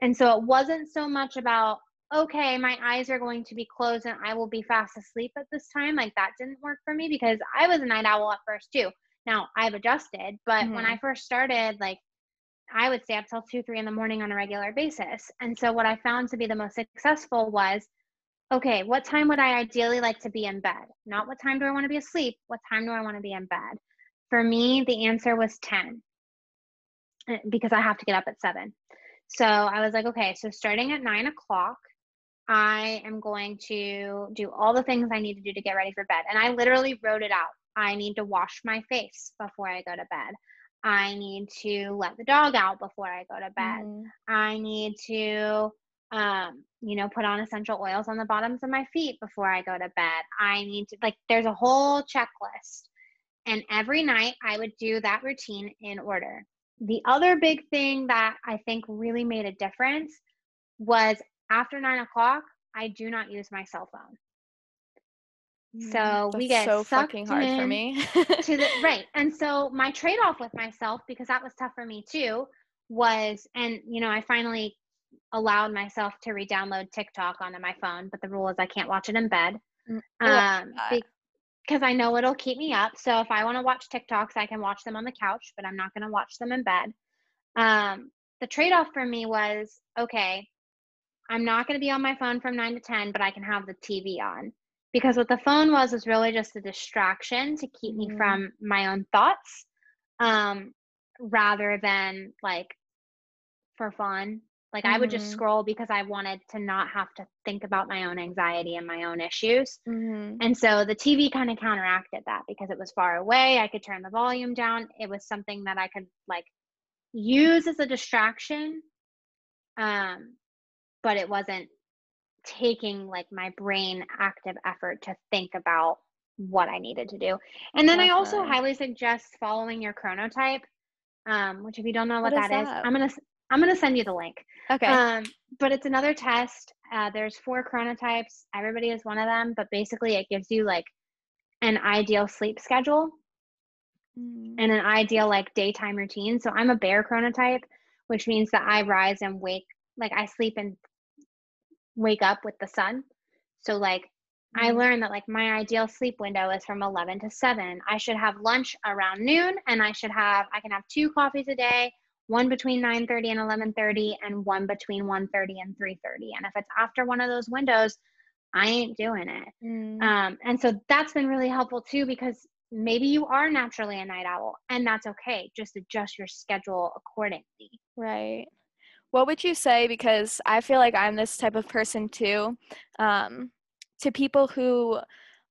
And so it wasn't so much about okay, my eyes are going to be closed and I will be fast asleep at this time. Like that didn't work for me because I was a night owl at first too. Now I've adjusted, but mm-hmm. when I mm-hmm. first started, like I would stay up till two, three in the morning on a regular basis. And so what I found to be the most successful was okay, what time would I ideally like to be in bed? Not what time do I want to be asleep? What time do I want to be in bed? For me, the answer was 10 eh, because I have to get up at seven. So I was like, okay, so starting at nine o'clock, I am going to do all the things I need to do to get ready for bed. And I literally wrote it out. I need to wash my face before I go to bed. I need to let the dog out before I go to bed. Mm. I need to, um, you know, put on essential oils on the bottoms of my feet before I go to bed. I need to, like, there's a whole checklist. And every night I would do that routine in order. The other big thing that I think really made a difference was after nine o'clock, I do not use my cell phone. Mm, so That's we get so fucking hard for me. to the, right. And so my trade off with myself, because that was tough for me too, was, and you know, I finally allowed myself to re download TikTok onto my phone, but the rule is I can't watch it in bed. Mm, um, because I know it'll keep me up. So if I want to watch TikToks, I can watch them on the couch, but I'm not going to watch them in bed. Um, the trade off for me was okay, I'm not going to be on my phone from 9 to 10, but I can have the TV on. Because what the phone was was really just a distraction to keep me mm-hmm. from my own thoughts um, rather than like for fun. Like mm-hmm. I would just mm-hmm. scroll because I wanted to not have to think about my own anxiety and my own issues. Mm-hmm. And so the TV kind of counteracted that because it was far away. I could turn the volume down. It was something that I could like use as a distraction um, but it wasn't taking like my brain active effort to think about what I needed to do. And then Definitely. I also highly suggest following your chronotype, um, which if you don't know what, what that, is, that is, I'm gonna I'm gonna send you the link. Okay. Um, but it's another test. Uh, there's four chronotypes. Everybody is one of them, but basically it gives you like an ideal sleep schedule mm. and an ideal like daytime routine. So I'm a bear chronotype, which means that I rise and wake like I sleep and wake up with the sun. So like mm-hmm. I learned that like my ideal sleep window is from 11 to 7. I should have lunch around noon and I should have I can have two coffees a day, one between 9:30 and 11:30 and one between 1:30 and 3:30. And if it's after one of those windows, I ain't doing it. Mm. Um, and so that's been really helpful too because maybe you are naturally a night owl and that's okay. Just adjust your schedule accordingly. Right what would you say because i feel like i'm this type of person too um, to people who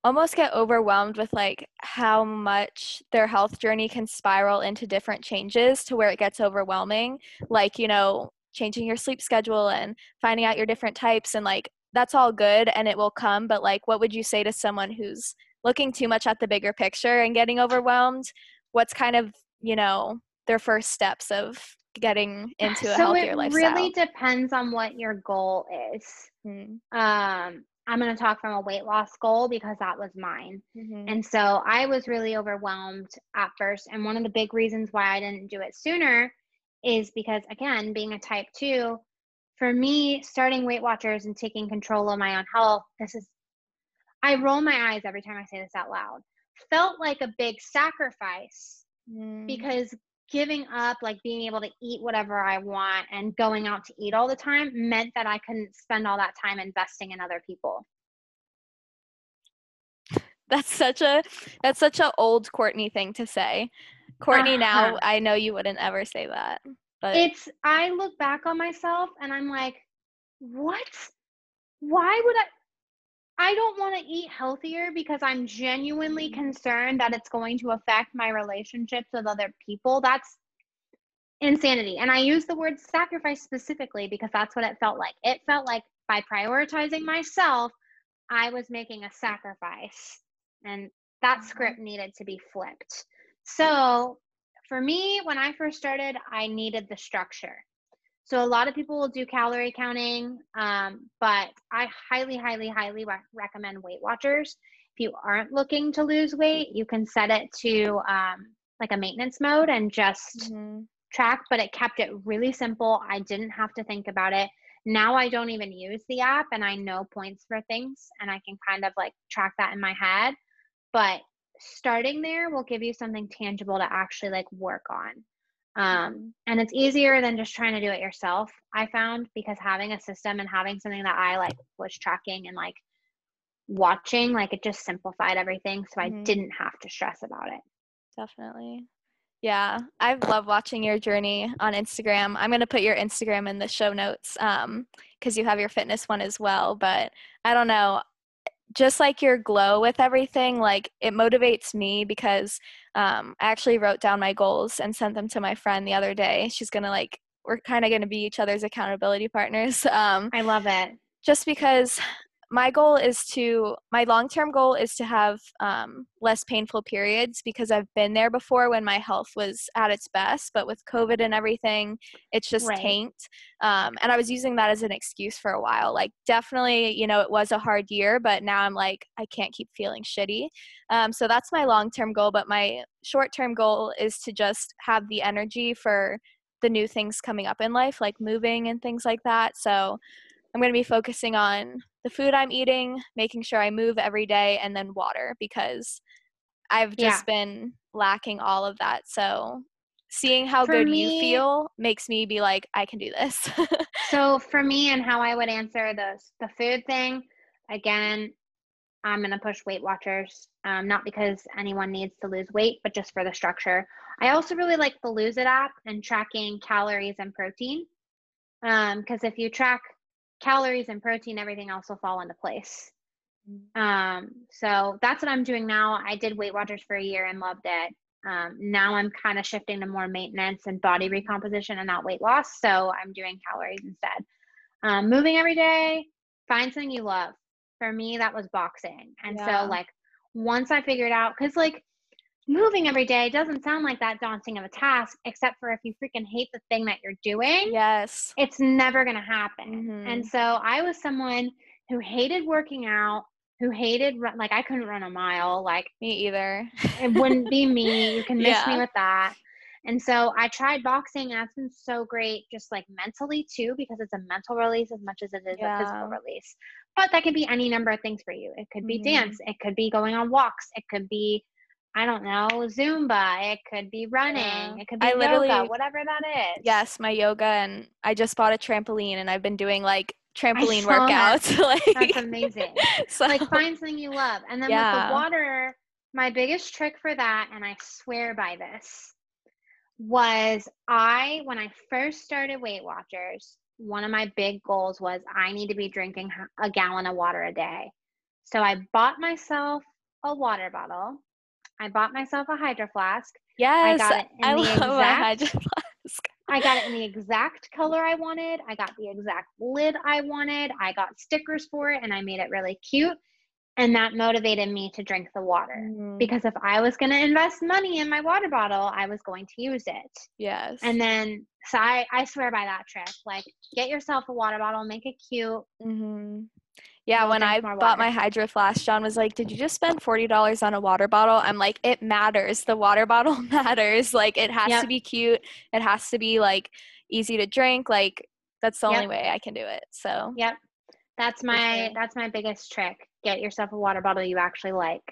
almost get overwhelmed with like how much their health journey can spiral into different changes to where it gets overwhelming like you know changing your sleep schedule and finding out your different types and like that's all good and it will come but like what would you say to someone who's looking too much at the bigger picture and getting overwhelmed? What's kind of you know their first steps of getting into a so healthier lifestyle? It really depends on what your goal is. Mm. Um, I'm going to talk from a weight loss goal because that was mine. Mhm. And so I was really overwhelmed at first. And one of the big reasons why I didn't do it sooner is because, again, being a type two, for me, starting Weight Watchers and taking control of my own health, this is, I roll my eyes every time I say this out loud, felt like a big sacrifice Mm. because giving up, like being able to eat whatever I want and going out to eat all the time, meant that I couldn't spend all that time investing in other people. That's such a that's such a old Courtney thing to say. Courtney now, Uh-huh. I know you wouldn't ever say that. But it's I look back on myself and I'm like, what? Why would I? I don't want to eat healthier because I'm genuinely concerned that it's going to affect my relationships with other people. That's insanity. And I use the word sacrifice specifically because that's what it felt like. It felt like by prioritizing myself, I was making a sacrifice. And that Mhm. script needed to be flipped. So for me, when I first started, I needed the structure. So a lot of people will do calorie counting, um, but I highly, highly, highly re- recommend Weight Watchers. If you aren't looking to lose weight, you can set it to um, like a maintenance mode and just Mhm. track, but it kept it really simple. I didn't have to think about it. Now I don't even use the app and I know points for things and I can kind of like track that in my head. But starting there will give you something tangible to actually like work on. Um, and it's easier than just trying to do it yourself, I found, because having a system and having something that I like was tracking and like watching, like it just simplified everything. So I Mhm. didn't have to stress about it. Definitely. Yeah, I love watching your journey on Instagram. I'm gonna put your Instagram in the show notes um, because you have your fitness one as well. But I don't know, just like your glow with everything, like it motivates me because um, I actually wrote down my goals and sent them to my friend the other day. She's gonna like, we're kind of gonna be each other's accountability partners. Um, I love it. just because my goal is to my long-term goal is to have um, less painful periods because i've been there before when my health was at its best but with covid and everything it's just Right. tanked um, and i was using that as an excuse for a while. Like definitely you know it was a hard year but now i'm like i can't keep feeling shitty. Um, so that's my long-term goal but my short-term goal is to just have the energy for the new things coming up in life like moving and things like that. So I'm going to be focusing on the food I'm eating, making sure I move every day, and then water because I've just been lacking all of that. So seeing how For good you feel makes me be like, I can do this. So for me and how I would answer the the food thing, again, I'm gonna push Weight Watchers. Um, not because anyone needs to lose weight, but just for the structure. I also really like the Lose It app and tracking calories and protein. Um, because if you track calories and protein, everything else will fall into place. Um, so that's what I'm doing now. I did Weight Watchers for a year and loved it. Um, now I'm kind of shifting to more maintenance and body recomposition and not weight loss. So I'm doing calories instead. Um, moving every day, find something you love. For me, that was boxing. And Yeah. so, like, once I figured out, because, like, moving every day doesn't sound like that daunting of a task, except for if you freaking hate the thing that you're doing yes. it's never going to happen. Mhm. And so I was someone who hated working out, who hated run, like I couldn't run a mile, like Me either. it wouldn't be me. You can miss me with that. And so I tried boxing and that's been so great just like mentally too because it's a mental release as much as it is a physical release. But that could be any number of things for you. It could be Mhm. dance, it could be going on walks, it could be I don't know, Zumba, it could be running, Yeah. it could be I yoga, whatever that is. Yes, my yoga, and I just bought a trampoline, and I've been doing like trampoline saw that. workouts. like, That's amazing. so, like find something you love. And then with the water, my biggest trick for that, and I swear by this, was I when I first started Weight Watchers, one of my big goals was I need to be drinking a gallon of water a day. So I bought myself a water bottle. I bought myself a hydro flask. yes, got it in I the love exact- hydro flask. I got it in the exact color I wanted. I got the exact lid I wanted. I got stickers for it and I made it really cute. And that motivated me to drink the water. Mhm. Because if I was going to invest money in my water bottle, I was going to use it. yes, And then, so I, I swear by that trick. Like, get yourself a water bottle, make it cute. hmm Yeah, when I bought water. my Hydro Flask, John was like, Did you just spend $40 on a water bottle? I'm like, It matters. The water bottle matters. Like, it has Yep. to be cute. It has to be like easy to drink. Like, that's the only way I can do it. So, Yep. That's my that's my biggest trick. Get yourself a water bottle you actually like.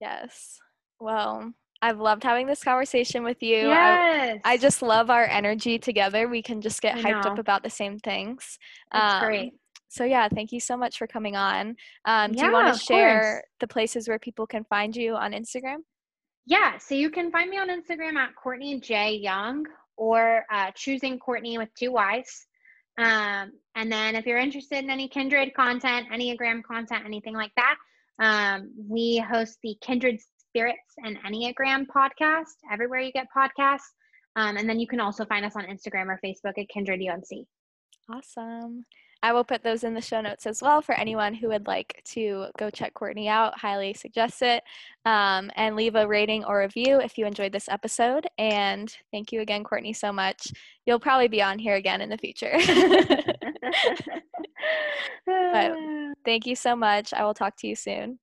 yes. Well, I've loved having this conversation with you. I, Yes. I just love our energy together. We can just get hyped up about the same things. That's Um, great. So yeah, thank you so much for coming on. Um, do you want to share course. the places where people can find you on Instagram? Yeah, so you can find me on Instagram at Courtney J Young or uh, choosing Courtney with two Y's. Um, and then if you're interested in any Kindred content, Enneagram content, anything like that, um, we host the Kindred Spirits and Enneagram podcast everywhere you get podcasts. Um, and then you can also find us on Instagram or Facebook at Kindred UMC. Awesome. I will put those in the show notes as well for anyone who would like to go check Courtney out. Highly suggest it. Um, and leave a rating or review if you enjoyed this episode. And thank you again, Courtney, so much. You'll probably be on here again in the future. thank you so much. I will talk to you soon.